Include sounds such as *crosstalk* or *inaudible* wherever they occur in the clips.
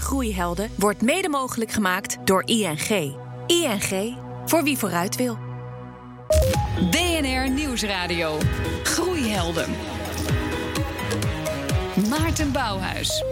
Groeihelden wordt mede mogelijk gemaakt door ING. ING, voor wie vooruit wil. BNR Nieuwsradio. Groeihelden. Maarten Bouwhuis.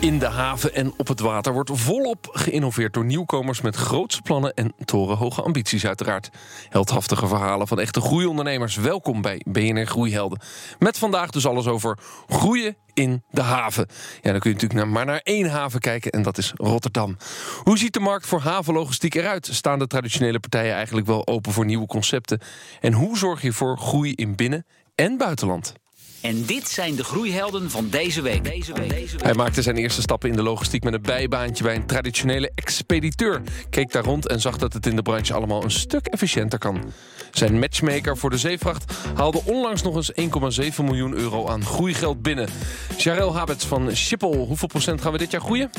In de haven en op het water wordt volop geïnnoveerd door nieuwkomers met grootse plannen en torenhoge ambities uiteraard. Heldhaftige verhalen van echte groeiondernemers. Welkom bij BNR Groeihelden. Met vandaag dus alles over groeien in de haven. Ja, dan kun je natuurlijk maar naar één haven kijken en dat is Rotterdam. Hoe ziet de markt voor havenlogistiek eruit? Staan de traditionele partijen eigenlijk wel open voor nieuwe concepten? En hoe zorg je voor groei in binnen- en buitenland? En dit zijn de groeihelden van deze week. Deze week. Deze week. Hij maakte zijn eerste stappen in de logistiek met een bijbaantje bij een traditionele expediteur. Keek daar rond en zag dat het in de branche allemaal een stuk efficiënter kan. Zijn matchmaker voor de zeevracht haalde onlangs nog eens 1,7 miljoen euro aan groeigeld binnen. Jarel Habets van Schiphol, hoeveel procent gaan we dit jaar groeien?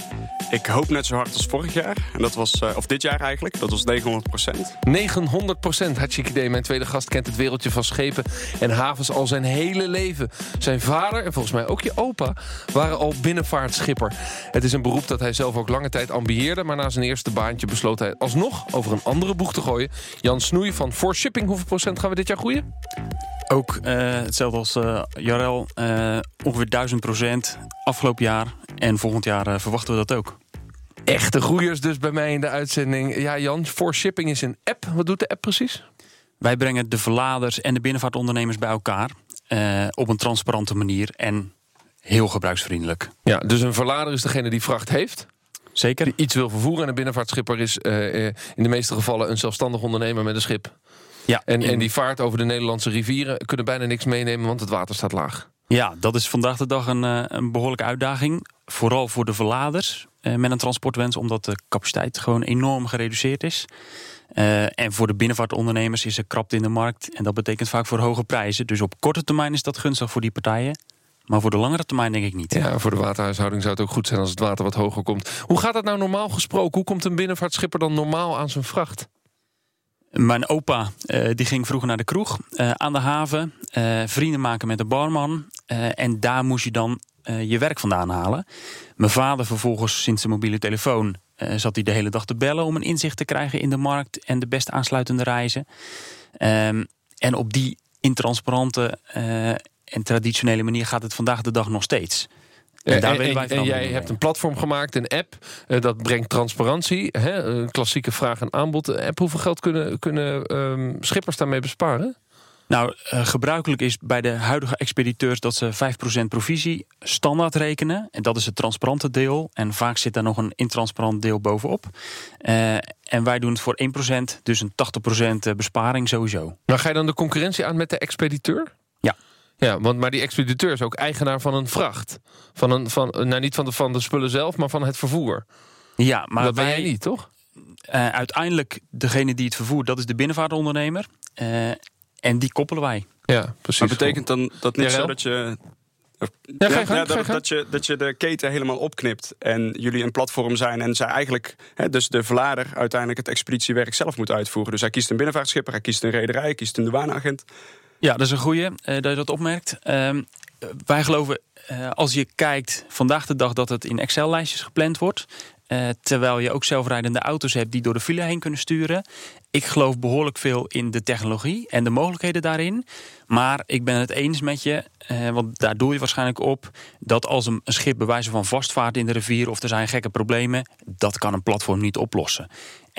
Ik hoop net zo hard als vorig jaar. En dat was, uh, of dit jaar eigenlijk, dat was 900 procent. 900 procent. Hachikide, mijn tweede gast, kent het wereldje van schepen en havens al zijn hele leven. Zijn vader en volgens mij ook je opa waren al binnenvaartschipper. Het is een beroep dat hij zelf ook lange tijd ambieerde... maar na zijn eerste baantje besloot hij alsnog over een andere boeg te gooien. Jan Snoei van For Shipping, hoeveel procent gaan we dit jaar groeien? Ook uh, hetzelfde als uh, Jarel, uh, ongeveer 1000 procent afgelopen jaar. En volgend jaar verwachten we dat ook. Echte groeiers dus bij mij in de uitzending. Ja, Jan, For Shipping is een app. Wat doet de app precies? Wij brengen de verladers en de binnenvaartondernemers bij elkaar. Uh, op een transparante manier en heel gebruiksvriendelijk. Ja, dus een verlader is degene die vracht heeft? Zeker. Die iets wil vervoeren. En een binnenvaartschipper is uh, in de meeste gevallen een zelfstandig ondernemer met een schip. Ja, en, en die vaart over de Nederlandse rivieren kunnen bijna niks meenemen, want het water staat laag. Ja, dat is vandaag de dag een, een behoorlijke uitdaging. Vooral voor de verladers met een transportwens, omdat de capaciteit gewoon enorm gereduceerd is. Uh, en voor de binnenvaartondernemers is er krapte in de markt. En dat betekent vaak voor hoge prijzen. Dus op korte termijn is dat gunstig voor die partijen. Maar voor de langere termijn denk ik niet. Ja, voor de waterhuishouding zou het ook goed zijn als het water wat hoger komt. Hoe gaat dat nou normaal gesproken? Hoe komt een binnenvaartschipper dan normaal aan zijn vracht? Mijn opa uh, die ging vroeger naar de kroeg uh, aan de haven. vrienden maken met de barman. en daar moest je dan je werk vandaan halen. Mijn vader vervolgens sinds de mobiele telefoon uh, zat hij de hele dag te bellen om een inzicht te krijgen in de markt en de best aansluitende reizen. Um, en op die intransparante uh, en traditionele manier gaat het vandaag de dag nog steeds. En, daar en, jij hebt een platform gemaakt, een app, uh, dat brengt transparantie. Hè? Een klassieke vraag en aanbod. App, hoeveel geld kunnen, kunnen um, schippers daarmee besparen? Nou, uh, gebruikelijk is bij de huidige expediteurs dat ze 5% provisie standaard rekenen. En dat is het transparante deel. En vaak zit daar nog een intransparant deel bovenop. Uh, en wij doen het voor 1%, dus een 80% besparing sowieso. Maar ga je dan de concurrentie aan met de expediteur? Ja. Ja, want, maar die expediteur is ook eigenaar van een vracht. Van een, van, nou, niet van de, van de spullen zelf, maar van het vervoer. Ja, maar dat wij, ben jij niet, toch? Uh, uiteindelijk, degene die het vervoert, dat is de binnenvaartondernemer. Uh, en die koppelen wij. Ja, precies. Maar betekent dan dat niet zo dat je... Ja, gang, dat, dat, je, dat je de keten helemaal opknipt en jullie een platform zijn en zij eigenlijk, hè, dus de verlader uiteindelijk het expeditiewerk zelf moet uitvoeren. Dus hij kiest een binnenvaartschipper, hij kiest een rederij, hij kiest een douaneagent. Ja, dat is een goeie uh, dat je dat opmerkt. Uh, wij geloven, uh, als je kijkt vandaag de dag dat het in Excel-lijstjes gepland wordt. Uh, terwijl je ook zelfrijdende auto's hebt die door de file heen kunnen sturen. Ik geloof behoorlijk veel in de technologie en de mogelijkheden daarin. Maar ik ben het eens met je, uh, want daar doe je waarschijnlijk op... dat als een, een schip bewijzen van vastvaart in de rivier... of er zijn gekke problemen, dat kan een platform niet oplossen.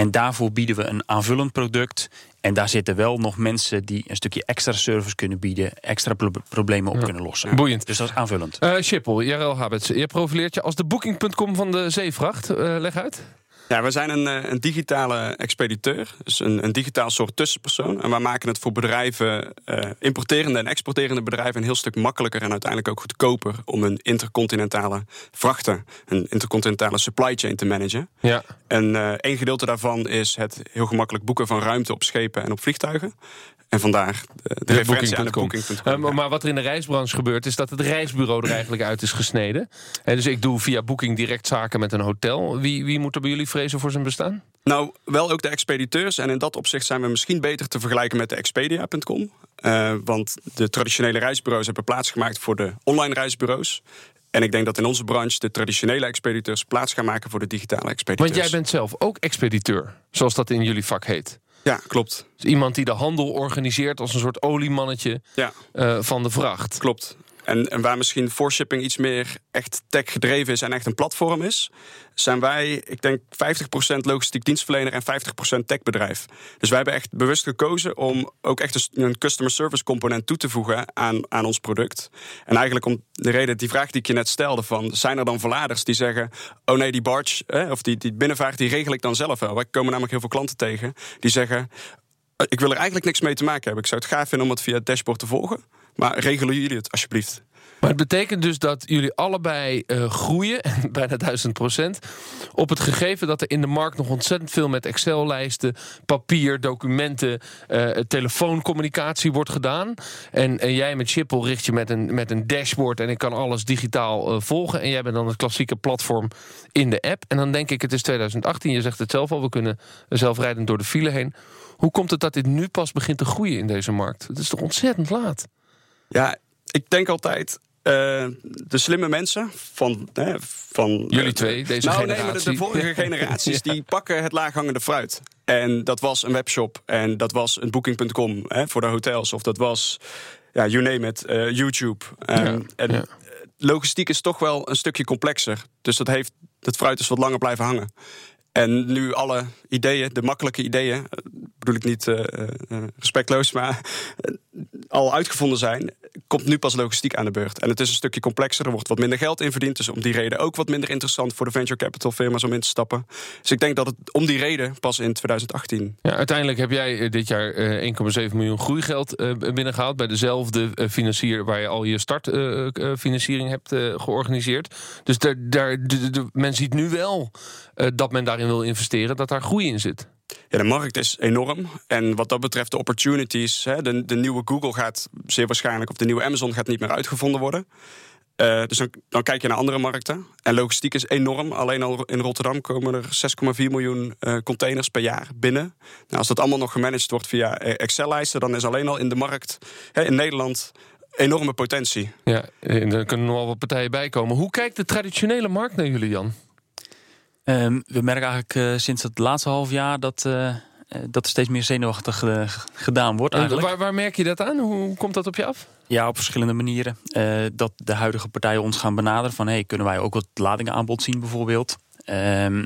En daarvoor bieden we een aanvullend product... En daar zitten wel nog mensen die een stukje extra service kunnen bieden, extra pro problemen op ja. kunnen lossen. Boeiend. Dus dat is aanvullend. Uh, Schiphol, Jarel Habets, je profileert je als de booking.com van de zeevracht. Uh, leg uit. Ja, we zijn een, een digitale expediteur. Dus een, een, digitaal soort tussenpersoon. En wij maken het voor bedrijven, uh, importerende en exporterende bedrijven, een heel stuk makkelijker en uiteindelijk ook goedkoper om een intercontinentale vrachten, een intercontinentale supply chain te managen. Ja. En uh, één gedeelte daarvan is het heel gemakkelijk boeken van ruimte op schepen en op vliegtuigen. En vandaar de, de, de referentie aan booking.com. Uh, ja. Maar wat er in de reisbranche gebeurt, is dat het reisbureau er eigenlijk uit is gesneden. En dus ik doe via Booking direct zaken met een hotel. Wie, wie moet er bij jullie vrezen voor zijn bestaan? Nou, wel ook de expediteurs. En in dat opzicht zijn we misschien beter te vergelijken met de Expedia.com. Uh, want de traditionele reisbureaus hebben plaatsgemaakt voor de online reisbureaus. En ik denk dat in onze branche de traditionele expediteurs plaats gaan maken voor de digitale expediteurs. Want jij bent zelf ook expediteur, zoals dat in jullie vak heet. Ja, klopt. Dus iemand die de handel organiseert als een soort oliemannetje Ja, eh, van de vracht. klopt. En, en waar misschien shipping iets meer echt tech gedreven is en echt een platform is, zijn wij, ik denk, 50% logistiek dienstverlener en 50% techbedrijf. Dus wij hebben echt bewust gekozen om ook echt een- customer service component toe te voegen aan, aan ons product. En eigenlijk om de reden, die vraag die ik je net stelde: van zijn er dan verladers die zeggen: Oh nee, die barge of die, die binnenvaart, die regel ik dan zelf wel. Wij komen namelijk heel veel klanten tegen die zeggen: "Eh, Ik wil er eigenlijk niks mee te maken hebben. Ik zou het gaaf vinden om het via het dashboard te volgen. Maar regelen jullie het alsjeblieft? Maar het betekent dus dat jullie allebei eh, groeien, *laughs* bijna 1000 procent, op het gegeven dat er in de markt nog ontzettend veel met Excel-lijsten, papier, documenten, eh, telefooncommunicatie wordt gedaan. En, jij met Chippel richt je met een, met een dashboard en ik kan alles digitaal eh, volgen. En jij bent dan het klassieke platform in de app. En dan denk ik, het is 2018, je zegt het zelf al, we kunnen zelfrijdend door de file heen. Hoe komt het dat dit nu pas begint te groeien in deze markt? Het is toch ontzettend laat? Ja, ik denk altijd. eh, de slimme mensen van. hè, van Jullie twee, deze nou, Nee, maar de, generatie. de vorige *laughs* generaties die pakken het laaghangende fruit. En dat was een webshop. En dat was een booking.com voor de hotels. Of dat was, ja, you name it, eh, YouTube. Ehm, Ja, en ja. logistiek is toch wel een stukje complexer. Dus dat heeft, het fruit is wat langer blijven hangen. En nu alle ideeën, de makkelijke ideeën, eh, bedoel ik niet eh, eh, respectloos, maar al uitgevonden zijn, komt nu pas logistiek aan de beurt. En het is een stukje complexer, er wordt wat minder geld in verdiend. Dus om die reden ook wat minder interessant voor de venture capital firma's om in te stappen. Dus ik denk dat het om die reden pas in 2018. Ja, uiteindelijk heb jij eh, dit jaar eh, 1,7 miljoen groeigeld eh, binnengehaald bij dezelfde eh, financier waar je al je startfinanciering hebt eh, georganiseerd. Dus daar, daar, men ziet nu wel eh, dat men daarin wil investeren, dat daar groei in zit. Ja, de markt is enorm. En wat dat betreft de opportunities, hè, de, de nieuwe Google gaat zeer waarschijnlijk, of de nieuwe Amazon gaat niet meer uitgevonden worden. Eh, dus dan, kijk je naar andere markten. En logistiek is enorm. Alleen al in Rotterdam komen er 6,4 miljoen eh, containers per jaar binnen. Nou, als dat allemaal nog gemanaged wordt via eh, Excel-lijsten, dan is alleen al in de markt hè, in Nederland enorme potentie. Ja, er kunnen nog wel wat partijen bij komen. Hoe kijkt de traditionele markt naar jullie, Jan? Ehm, we merken eigenlijk eh, sinds het laatste half jaar dat, eh, eh, dat er steeds meer zenuwachtig gedaan wordt. En Eigenlijk. waar, waar merk je dat aan? Hoe komt dat op je af? Ja, op verschillende manieren. Dat de huidige partijen ons gaan benaderen van hey, kunnen wij ook wat ladingenaanbod zien bijvoorbeeld. Ehm,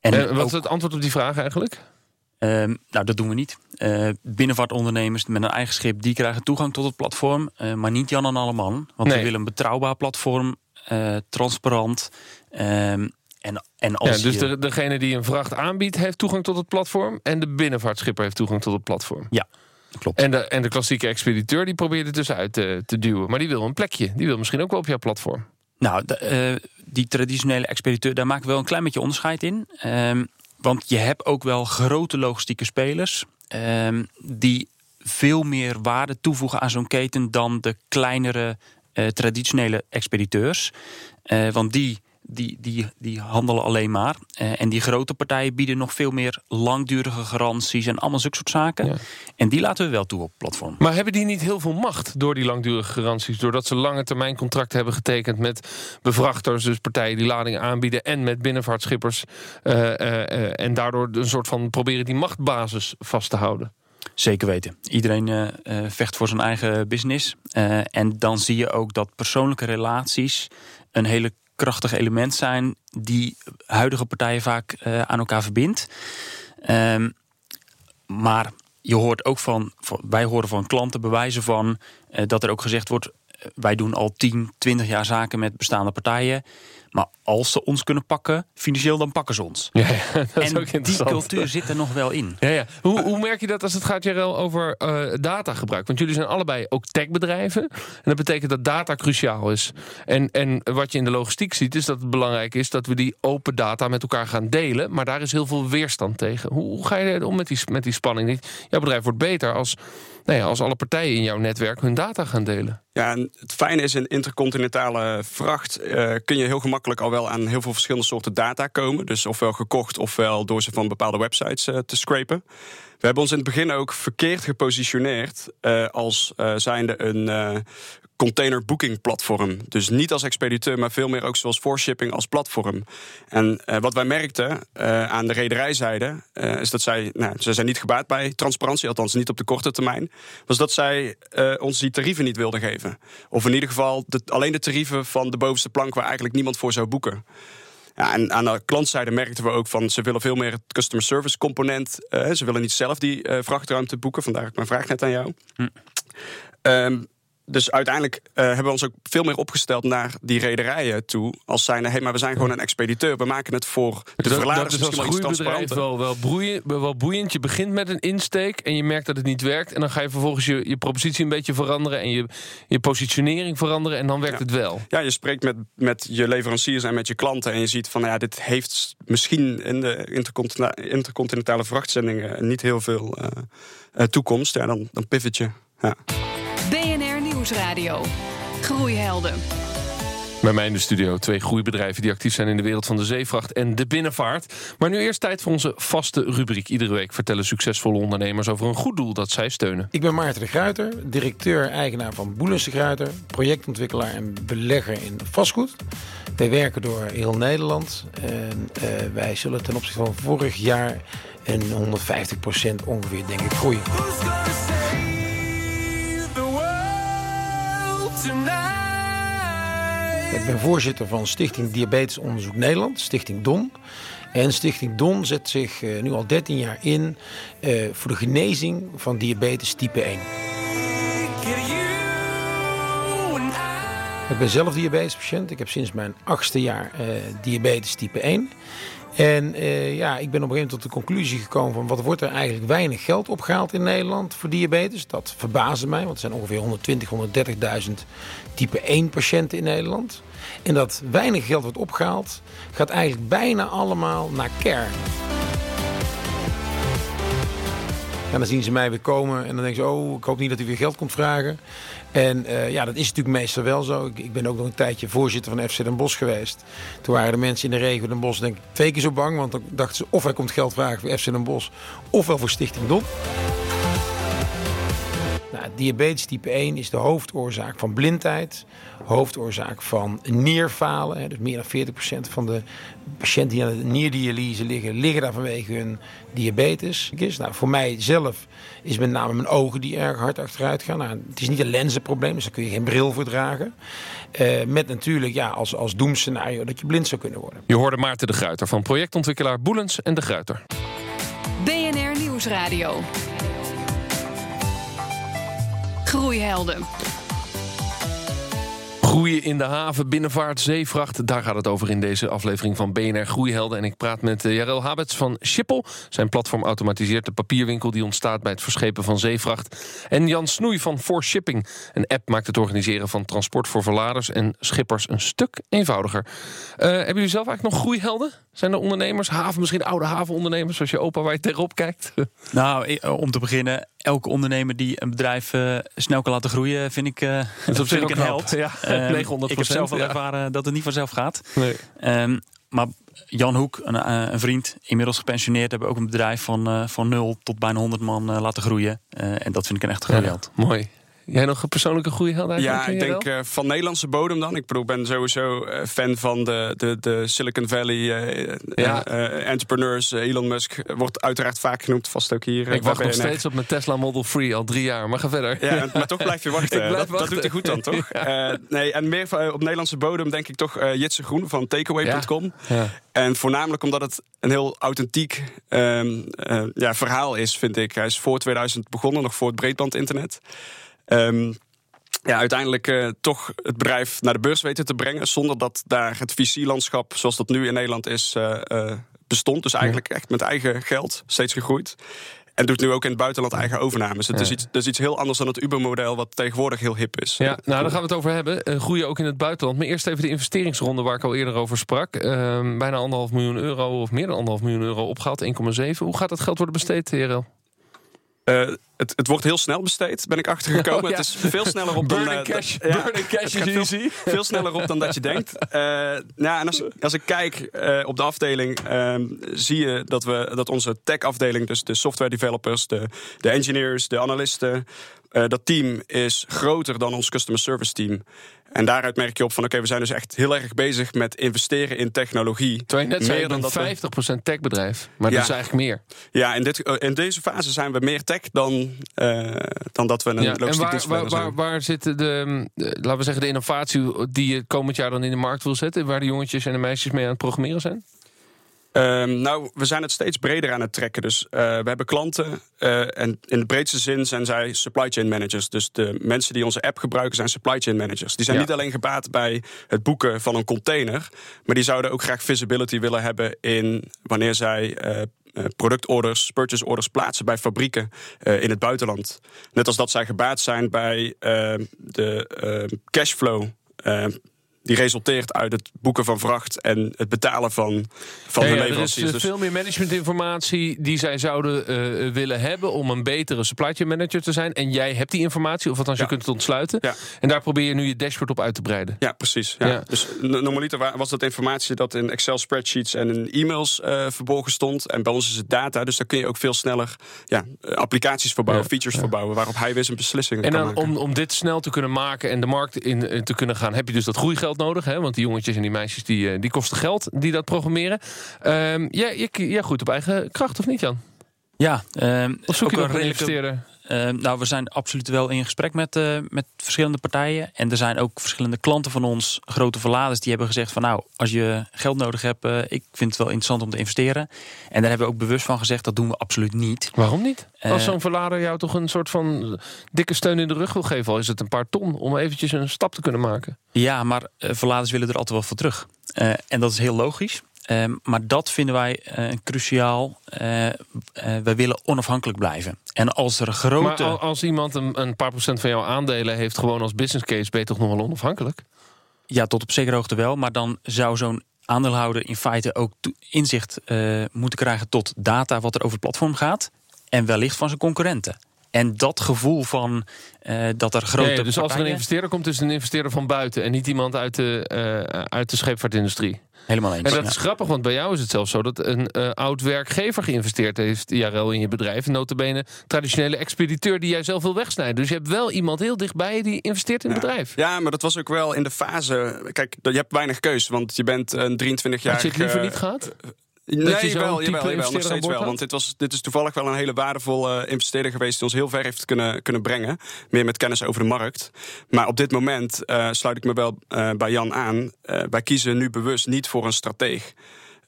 en wat ook- is het antwoord op die vraag eigenlijk? Ehm, nou, dat doen we niet. Binnenvaartondernemers met een eigen schip, die krijgen toegang tot het platform. maar niet Jan en Alleman. Want Nee. we willen een betrouwbaar platform, transparant. En, en als Ja, dus je- de, degene die een vracht aanbiedt, heeft toegang tot het platform. En de binnenvaartschipper heeft toegang tot het platform. Ja, klopt. En de, en de klassieke expediteur die probeert er tussenuit te, te duwen. Maar die wil een plekje. Die wil misschien ook wel op jouw platform. Nou, de, eh, die traditionele expediteur, daar maken we wel een klein beetje onderscheid in. Ehm, want je hebt ook wel grote logistieke spelers ehm, die veel meer waarde toevoegen aan zo'n keten dan de kleinere eh, traditionele expediteurs. Eh, want die, die, die, die handelen alleen maar. Eh, en die grote partijen bieden nog veel meer langdurige garanties en allemaal zulke soort zaken. Ja. En die laten we wel toe op platform. Maar hebben die niet heel veel macht door die langdurige garanties? Doordat ze lange termijn contracten hebben getekend met bevrachters, dus partijen die ladingen aanbieden, en met binnenvaartschippers. eh, eh, en daardoor een soort van proberen die machtbasis vast te houden. Zeker weten. Iedereen vecht voor zijn eigen business. En dan zie je ook dat persoonlijke relaties een hele krachtig element zijn die huidige partijen vaak eh, aan elkaar verbindt. Ehm, maar je hoort ook van, wij horen van klanten bewijzen van eh, dat er ook gezegd wordt: eh, wij doen al 10, 20 jaar zaken met bestaande partijen. Maar als ze ons kunnen pakken, financieel, dan pakken ze ons. Ja, *laughs* dat is en ook die cultuur zit er nog wel in. Ja, ja. Hoe, hoe merk je dat als het gaat, Jarel, over eh, datagebruik? Want jullie zijn allebei ook techbedrijven. En dat betekent dat data cruciaal is. En, en wat je in de logistiek ziet, is dat het belangrijk is dat we die open data met elkaar gaan delen. Maar daar is heel veel weerstand tegen. Hoe, hoe ga je om met die, met die spanning? Jouw bedrijf wordt beter als, nou ja, als alle partijen in jouw netwerk hun data gaan delen. Ja, en het fijne is in intercontinentale vracht eh, kun je heel gemakkelijk al wel aan heel veel verschillende soorten data komen. Dus ofwel gekocht ofwel door ze van bepaalde websites eh, te scrapen. We hebben ons in het begin ook verkeerd gepositioneerd als zijnde een container booking platform. Dus niet als expediteur, maar veel meer ook zoals shipping als platform. En wat wij merkten aan de rederijzijde is dat zij, nou, ze zijn niet gebaat bij transparantie, althans niet op de korte termijn, was dat zij ons die tarieven niet wilden geven. Of in ieder geval de, alleen de tarieven van de bovenste plank waar eigenlijk niemand voor zou boeken. Ja, en aan de klantzijde merkten we ook van ze willen veel meer het customer service component. Ze willen niet zelf die vrachtruimte boeken. Vandaar ook mijn vraag net aan jou. Hm. Um, dus uiteindelijk uh, hebben we ons ook veel meer opgesteld naar die rederijen toe. Als zijn, hé, hey, maar we zijn gewoon een expediteur. We maken het voor de verladers dat is als groeibedrijf wel, wel, broeien, wel boeiend. Je begint met een insteek en je merkt dat het niet werkt. En dan ga je vervolgens je, je propositie een beetje veranderen... en je, je positionering veranderen en dan werkt het wel. Ja, je spreekt met, met je leveranciers en met je klanten... en je ziet van, nou ja, dit heeft misschien in de intercontinentale vrachtzendingen... niet heel veel uh, toekomst. Ja, dan, dan pivot je. Ja. Nieuwsradio. Groeihelden. Bij mij in de studio twee groeibedrijven die actief zijn in de wereld van de zeevracht en de binnenvaart. Maar nu eerst tijd voor onze vaste rubriek. Iedere week vertellen succesvolle ondernemers over een goed doel dat zij steunen. Ik ben Maarten de Gruiter, directeur-eigenaar van Boelens de Gruiter, projectontwikkelaar en belegger in vastgoed. Wij werken door heel Nederland en uh, wij zullen ten opzichte van vorig jaar een 150% ongeveer denk ik groeien. Ik ben voorzitter van Stichting Diabetes Onderzoek Nederland, Stichting DON. En Stichting DON zet zich uh, nu al 13 jaar in uh, voor de genezing van diabetes type 1. Ik ben zelf diabetespatiënt. Ik heb sinds mijn achtste jaar uh, diabetes type 1. En uh, ja, ik ben op een gegeven moment tot de conclusie gekomen van wat wordt er eigenlijk weinig geld opgehaald in Nederland voor diabetes. Dat verbaasde mij, want er zijn ongeveer 120, 130.000 type 1 patiënten in Nederland. En dat weinig geld wordt opgehaald, gaat eigenlijk bijna allemaal naar care. En dan zien ze mij weer komen en dan denken ze, oh, ik hoop niet dat hij weer geld komt vragen. En uh, ja, dat is natuurlijk meestal wel zo. Ik, ik, ben ook nog een tijdje voorzitter van FC Den Bosch geweest. Toen waren de mensen in de regio Den Bosch denk twee keer zo bang. Want dan dachten ze of hij komt geld vragen voor FC Den Bosch... ofwel voor Stichting Don. Nou, diabetes type 1 is de hoofdoorzaak van blindheid, hoofdoorzaak van nierfalen. Dus meer dan 40% van de patiënten die aan de nierdialyse liggen, liggen daar vanwege hun diabetes. Nou, voor mij zelf is met name mijn ogen die erg hard achteruit gaan. Nou, het is niet een lenzenprobleem, dus daar kun je geen bril voor dragen. Uh, met natuurlijk ja, als, als doemscenario dat je blind zou kunnen worden. Je hoorde Maarten de Gruiter van projectontwikkelaar Boelens en de Gruiter. BNR Nieuwsradio. Groeihelden. Groeien in de haven, binnenvaart, zeevracht. Daar gaat het over in deze aflevering van BNR Groeihelden. En ik praat met uh, Jarel Habets van Schiphol. Zijn platform automatiseert de papierwinkel die ontstaat bij het verschepen van zeevracht. En Jan Snoei van For Shipping. Een app maakt het organiseren van transport voor verladers en schippers een stuk eenvoudiger. Uh, hebben jullie zelf eigenlijk nog groeihelden? Zijn er ondernemers, haven, misschien oude havenondernemers, zoals je opa waar je tegenop kijkt? *laughs* Nou, eh, om te beginnen, elke ondernemer die een bedrijf uh, snel kan laten groeien, vind ik, uh, dat vind ik een held. Ja, um, ik heb zelf al ervaren dat het niet vanzelf gaat. Nee. Um, maar Jan Hoek, een, een, vriend, inmiddels gepensioneerd, hebben ook een bedrijf van, uh, van 0 tot bijna 100 man laten groeien. en dat vind ik een echt. Ja, mooi. Jij nog een persoonlijke groei had Ja, ik denk uh, van Nederlandse bodem dan. Ik bedoel, ben sowieso uh, fan van de, de, de Silicon Valley uh, ja. entrepreneurs. Elon Musk wordt uiteraard vaak genoemd, vast ook hier. ik wacht nog steeds op mijn Tesla Model 3 al drie jaar, maar ga verder. Ja, maar toch blijf je wachten. *laughs* Blijf dat, wachten. dat, doet hij goed dan, toch? *laughs* nee, en meer op Nederlandse bodem denk ik toch Jitse Groen van takeaway.com. Ja. Ja. En voornamelijk omdat het een heel authentiek um, ja, verhaal is, vind ik. Hij is voor 2000 begonnen, nog voor het breedbandinternet. Um, ja, uiteindelijk uh, toch het bedrijf naar de beurs weten te brengen. Zonder dat daar het VC-landschap zoals dat nu in Nederland is uh, uh, bestond. Dus eigenlijk echt met eigen geld steeds gegroeid. En doet nu ook in het buitenland eigen overnames. Het is, iets, dat is iets heel anders dan het Uber-model, wat tegenwoordig heel hip is. Ja, nou, daar gaan we het over hebben. groeien ook in het buitenland. Maar eerst even de investeringsronde waar ik al eerder over sprak. Ehm, bijna anderhalf miljoen euro, of meer dan anderhalf miljoen euro opgehaald, 1,7. Hoe gaat dat geld worden besteed, TRL? Uh, het, het, wordt heel snel besteed, ben ik achtergekomen. Oh, ja. Het is veel sneller op dan... Burning cash, ja, burning cash is veel, easy. veel sneller op dan dat je denkt. Uh, *laughs* nou, en als, als ik kijk uh, op de afdeling, ehm, zie je dat, we, dat onze tech-afdeling... dus de software developers, de, de engineers, de analisten... Dat team is groter dan ons customer service team. En daaruit merk je op van oké, okay, we zijn dus echt heel erg bezig met investeren in technologie. Terwijl je net meer dan dat 50% techbedrijf. Maar ja. dat is eigenlijk meer. Ja, in, dit, in deze fase zijn we meer tech dan, uh, dan dat we een ja, logistiek en waar, waar, waar, waar zitten de, laten we zeggen, de innovatie die je komend jaar dan in de markt wil zetten? Waar de jongetjes en de meisjes mee aan het programmeren zijn? Um, nou, we zijn het steeds breder aan het trekken. Dus uh, we hebben klanten uh, en in de breedste zin zijn zij supply chain managers. Dus de mensen die onze app gebruiken zijn supply chain managers. Die zijn ja. niet alleen gebaat bij het boeken van een container, maar die zouden ook graag visibility willen hebben in wanneer zij uh, productorders, purchase orders plaatsen bij fabrieken uh, in het buitenland. Net als dat zij gebaat zijn bij uh, de uh, cashflow die resulteert uit het boeken van vracht en het betalen van, van ja, ja, leveranciers. Er is Dus- veel meer managementinformatie die zij zouden uh, willen hebben om een betere supply chain manager te zijn. En jij hebt die informatie, of althans Ja. je kunt het ontsluiten. Ja. En daar probeer je nu je dashboard op uit te breiden. Ja, precies. Dus normaliter wa- was dat informatie dat in Excel spreadsheets en in e-mails eh, verborgen stond. En bij ons is het data, dus daar kun je ook veel sneller ja, eh, applicaties voor bouwen, Ja. features voor bouwen, waarop hij weer zijn beslissingen En kan dan, maken. om, om dit snel te kunnen maken en de markt in eh, te kunnen gaan, heb je dus dat groeigeld nodig. Hè? Want die jongetjes en die meisjes die, eh, die kosten geld die dat programmeren. Ehm jij, jij, jij groeit op eigen kracht, of niet, Jan? Ja, ehm, Of zoek je ook nog een redelijke- investeerder? Eh, nou, we zijn absoluut wel in gesprek met, eh, met verschillende partijen. En er zijn ook verschillende klanten van ons, grote verladers, die hebben gezegd van nou, als je geld nodig hebt, eh, ik vind het wel interessant om te investeren. En daar hebben we ook bewust van gezegd, dat doen we absoluut niet. Waarom niet? Eh, Als zo'n verlader jou toch een soort van dikke steun in de rug wil geven, al is het een paar ton, om eventjes een stap te kunnen maken. Ja, maar verladers willen er altijd wel voor terug. Eh, en dat is heel logisch. Ehm, maar dat vinden wij eh, cruciaal. Eh, eh, wij willen onafhankelijk blijven. En als er grote... Maar al- als iemand een, een paar procent van jouw aandelen heeft, gewoon als business case, ben je toch nog wel onafhankelijk? Ja, tot op zekere hoogte wel. Maar dan zou zo'n aandeelhouder in feite ook inzicht moeten krijgen tot data wat er over het platform gaat. En wellicht van zijn concurrenten. En dat gevoel van eh, dat er grote. Ja, dus als er een investeerder komt, is het een investeerder van buiten en niet iemand uit de, eh, uit de scheepvaartindustrie. Helemaal eens. En dat ja. is grappig, want bij jou is het zelfs zo dat een eh, oud werkgever geïnvesteerd heeft, IRL, in je bedrijf. En notabene traditionele expediteur die jij zelf wil wegsnijden. Dus je hebt wel iemand heel dichtbij je die investeert in het bedrijf. Ja, maar dat was ook wel in de fase. Kijk, je hebt weinig keus, want je bent een 23 jaar. Had je het liever niet gehad? Nee, zo'n jawel, jawel, nog steeds wel. Want dit, was, dit is toevallig wel een hele waardevolle uh, investeerder geweest... die ons heel ver heeft kunnen, kunnen brengen. Meer met kennis over de markt. Maar op dit moment uh, sluit ik me wel uh, bij Jan aan. Uh, wij kiezen nu bewust niet voor een strateeg.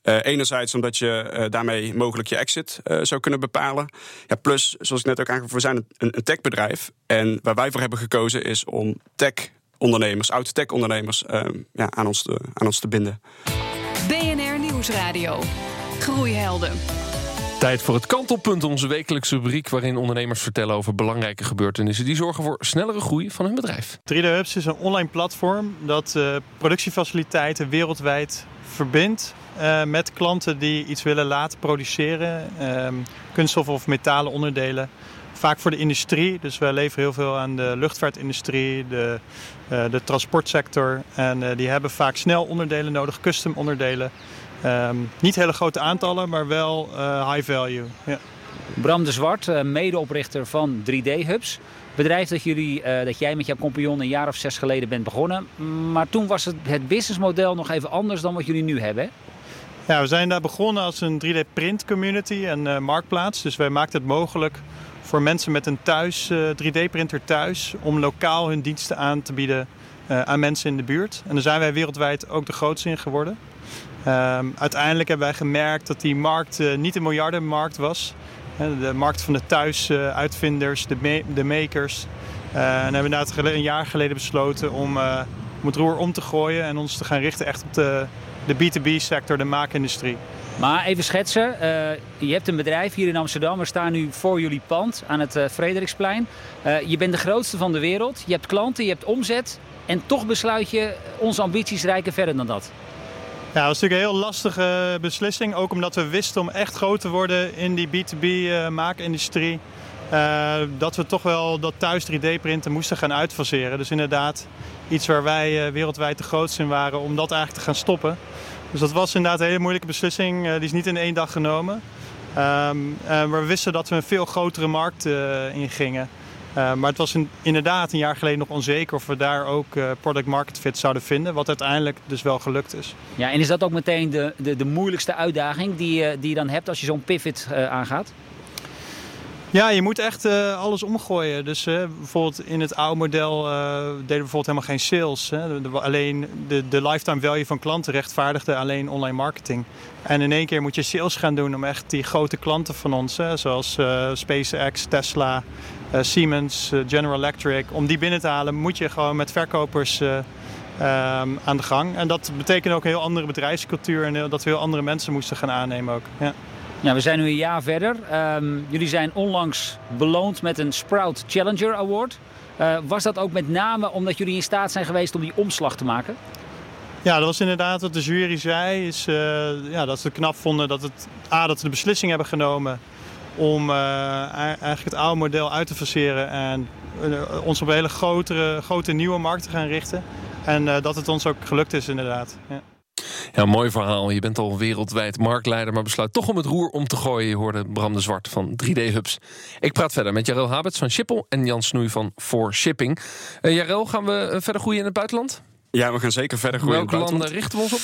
Uh, enerzijds omdat je uh, daarmee mogelijk je exit uh, zou kunnen bepalen. Ja, plus, zoals ik net ook aangaf, we zijn een, een techbedrijf. En waar wij voor hebben gekozen is om tech-ondernemers, oud-tech-ondernemers... uh, ja, aan, ons te, aan ons te binden. BNR Nieuwsradio. Groeihelden. Tijd voor het kantelpunt, onze wekelijkse rubriek... waarin ondernemers vertellen over belangrijke gebeurtenissen... die zorgen voor snellere groei van hun bedrijf. 3D Hubs is een online platform dat uh, productiefaciliteiten wereldwijd verbindt... Uh, met klanten die iets willen laten produceren. Uh, kunststoffen of metalen onderdelen. Vaak voor de industrie. Dus wij leveren heel veel aan de luchtvaartindustrie, de, uh, de transportsector. En die hebben vaak snel onderdelen nodig, custom onderdelen. Um, niet hele grote aantallen, maar wel uh, high value. Ja. Bram de Zwart, uh, medeoprichter van 3D Hubs. Bedrijf dat, jullie, uh, dat jij met jouw compagnon een jaar of zes geleden bent begonnen. Maar toen was het, het businessmodel nog even anders dan wat jullie nu hebben. Hè? Ja, we zijn daar begonnen als een 3D-print community en marktplaats. Dus wij maakten het mogelijk voor mensen met een thuis, 3D-printer thuis... om lokaal hun diensten aan te bieden aan mensen in de buurt. En daar zijn wij wereldwijd ook de grootste in geworden. Um, uiteindelijk hebben wij gemerkt dat die markt uh, niet een miljardenmarkt was. De markt van de thuisuitvinders, de, de makers. Uh, en hebben inderdaad een jaar geleden besloten om, uh, om het roer om te gooien en ons te gaan richten echt op de, de B2B-sector, de maakindustrie. Maar even schetsen, je hebt een bedrijf hier in Amsterdam. We staan nu voor jullie pand aan het Frederiksplein. Je bent de grootste van de wereld. Je hebt klanten, je hebt omzet. En toch besluit je, onze ambities reiken verder dan dat. Ja, dat was natuurlijk een heel lastige beslissing. Ook omdat we wisten om echt groot te worden in die B2B uh, maakindustrie. eh, dat we toch wel dat thuis 3D-printen moesten gaan uitfaseren. Dus inderdaad iets waar wij eh, wereldwijd de grootste in waren om dat eigenlijk te gaan stoppen. Dus dat was inderdaad een hele moeilijke beslissing. Eh, die is niet in één dag genomen. Ehm, eh, maar we wisten dat we een veel grotere markt eh, in gingen. Eh, maar het was inderdaad een jaar geleden nog onzeker of we daar ook eh, product market fit zouden vinden. Wat uiteindelijk dus wel gelukt is. Ja, en is dat ook meteen de, de, de moeilijkste uitdaging die, je- die je dan hebt als je zo'n pivot eh, aangaat? Ja, je moet echt eh, alles omgooien. Dus eh, bijvoorbeeld in het oude model eh, deden we bijvoorbeeld helemaal geen sales. Hè. De- de- alleen de, de lifetime value van klanten rechtvaardigde alleen online marketing. En in één keer moet je sales gaan doen om echt die grote klanten van ons, hè, zoals eh, SpaceX, Tesla, eh, Siemens, eh, General Electric, om die binnen te halen, moet je gewoon met verkopers eh, ehm, aan de gang. En dat betekent ook een heel andere bedrijfscultuur en heel- dat we heel andere mensen moesten gaan aannemen ook. Ja. Ja, we zijn nu een jaar verder. Ehm, jullie zijn onlangs beloond met een Sprout Challenger Award. Eh, was dat ook met name omdat jullie in staat zijn geweest om die omslag te maken? Ja, dat was inderdaad wat de jury zei. Is, eh, ja, dat ze knap vonden dat, het, A, dat ze de beslissing hebben genomen om eh, ei- eigenlijk het oude model uit te faseren en eh, ons op een hele grotere, grote nieuwe markt te gaan richten. En eh, dat het ons ook gelukt is inderdaad. Ja. Ja, mooi verhaal. Je bent al wereldwijd marktleider, maar besluit toch om het roer om te gooien. Je hoorde Bram de Zwart van 3D Hubs. Ik praat verder met Jarel Habets van Schiphol en Jan Snoei van For Shipping. Eh Jarel, gaan we verder groeien in het buitenland? Ja, we gaan zeker verder groeien. in Welke landen richten we ons op?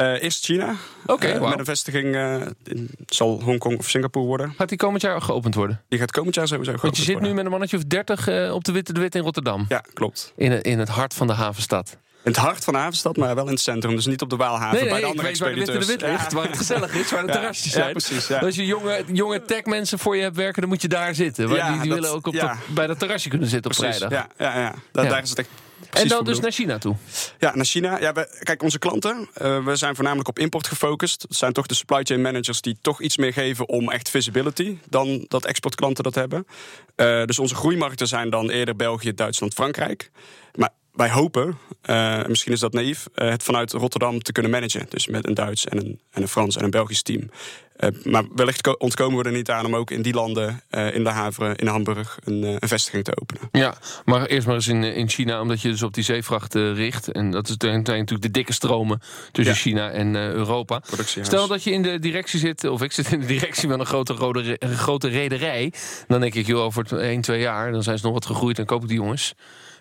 Eh, eerst China. Oké, Eh. Met een vestiging eh, in, zal Hongkong of Singapore worden. Gaat die komend jaar geopend worden? Die gaat komend jaar sowieso Want je geopend zit nu worden. met een mannetje of 30 eh, op de Witte de Wit in Rotterdam. Ja, klopt. In, het- in het hart van de havenstad. In het hart van de havenstad, maar wel in het centrum. Dus niet op de Waalhaven Nee, bij de andere weet waar de Witte de Wit expediteurs. ligt, waar het gezellig is, waar de *laughs* Ja, terrasjes ja, zijn. precies, ja. Als je jonge, jonge techmensen voor je hebt werken, dan moet je daar zitten. Want Ja, die die dat- willen ook op ja. dat- bij dat terrasje kunnen zitten op Precies, vrijdag. ja, ja, ja. Da- Ja. Daar is het echt En dan dus naar China toe. Ja, naar China. Ja, we, kijk, onze klanten, eh, we zijn voornamelijk op import gefocust. Het zijn toch de supply chain managers die toch iets meer geven om echt visibility dan dat exportklanten dat hebben. Eh, dus onze groeimarkten zijn dan eerder België, Duitsland, Frankrijk. Maar wij hopen, eh, misschien is dat naïef, het vanuit Rotterdam te kunnen managen. Dus met een Duits en een, en een Frans en een Belgisch team. Eh, maar wellicht ko- ontkomen we er niet aan om ook in die landen, eh, in de haven, in Hamburg, een, eh, een vestiging te openen. Ja, maar eerst maar eens in, in China, omdat je dus op die zeevracht richt. En dat is zijn natuurlijk de dikke stromen tussen Ja. China en Europa. Stel dat je in de directie zit, of ik zit in de directie van een grote, rode, een grote rederij. Dan denk ik, joh, over 1, 2 jaar, dan zijn ze nog wat gegroeid en koop ik die jongens.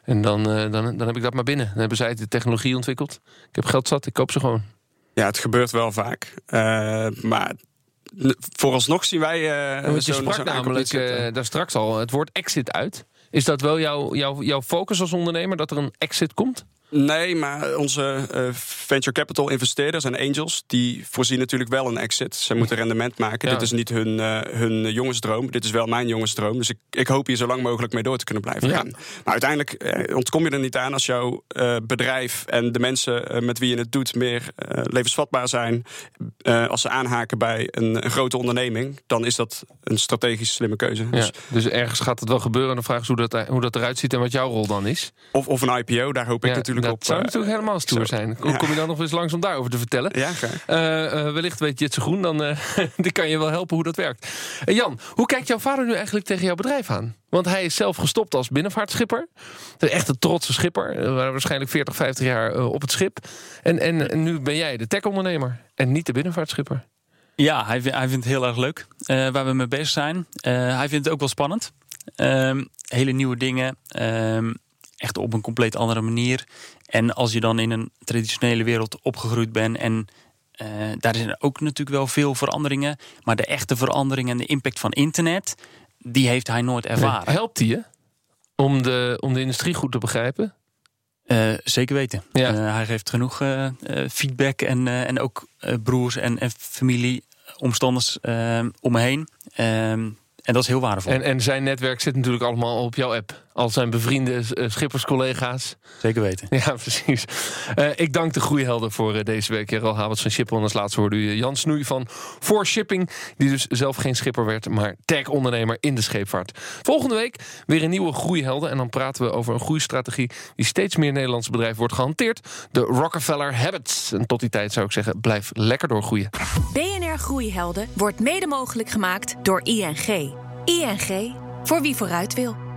En dan, dan, dan heb ik dat maar binnen. Dan hebben zij de technologie ontwikkeld. Ik heb geld zat, ik koop ze gewoon. Ja, het gebeurt wel vaak. Maar vooralsnog zien wij. eh Want je sprak namelijk zitten. eh, daar straks al het woord exit uit. Is dat wel jouw, jouw, jouw focus als ondernemer, dat er een exit komt? Nee, maar onze eh, venture capital investeerders en angels... die voorzien natuurlijk wel een exit. Ze moeten rendement maken. Ja. Dit is niet hun, eh, hun jongensdroom. Dit is wel mijn jongensdroom. Dus ik, ik hoop hier zo lang mogelijk mee door te kunnen blijven Ja. gaan. Maar uiteindelijk eh, ontkom je er niet aan... als jouw bedrijf en de mensen met wie je het doet... meer levensvatbaar zijn. Als ze aanhaken bij een, een grote onderneming... dan is dat een strategisch slimme keuze. Ja, Dus dus ergens gaat het wel gebeuren. En de vraag is hoe dat, hoe dat eruit ziet en wat jouw rol dan is. of, of een IPO, daar hoop ik Ja, natuurlijk dat op. zou eh, natuurlijk helemaal stoer zo. zijn. Kom, Ja. kom je dan nog eens langs om daarover te vertellen? Ja, graag. Eh, eh, wellicht weet Jitse Groen, dan eh, *laughs* die kan je wel helpen hoe dat werkt. Jan, hoe kijkt jouw vader nu eigenlijk tegen jouw bedrijf aan? Want hij is zelf gestopt als binnenvaartschipper. Echt een trotse schipper. Waarschijnlijk 40, 50 jaar op het schip. En, en, en nu ben jij de tech-ondernemer en niet de binnenvaartschipper. Ja, hij, vindt- hij vindt het heel erg leuk eh, waar we mee bezig zijn. Eh, hij vindt het ook wel spannend. Ehm, hele nieuwe dingen. ehm, echt op een compleet andere manier. En als je dan in een traditionele wereld opgegroeid bent en eh, daar zijn ook natuurlijk wel veel veranderingen. Maar de echte verandering en de impact van internet, die heeft hij nooit ervaren. Helpt hij je om de, om de industrie goed te begrijpen? Eh, zeker weten. Ja. Eh, hij geeft genoeg feedback en, en ook broers en, en familie, omstanders om me heen. En dat is heel waardevol. En, en zijn netwerk zit natuurlijk allemaal op jouw app. Al zijn bevriende eh, schipperscollega's. Zeker weten. *laughs* Ja, precies. Eh, ik dank de groeihelden voor eh, deze week. Gerald Havertz van Schiphol. En als laatste hoorde u Jan Snoei van For Shipping. Die dus zelf geen schipper werd, maar tech-ondernemer in de scheepvaart. Volgende week weer een nieuwe groeihelden. En dan praten we over een groeistrategie die steeds meer Nederlandse bedrijven wordt gehanteerd. De Rockefeller Habits. En tot die tijd zou ik zeggen, blijf lekker doorgroeien. BNR Groeihelden wordt mede mogelijk gemaakt door ING. ING, voor wie vooruit wil.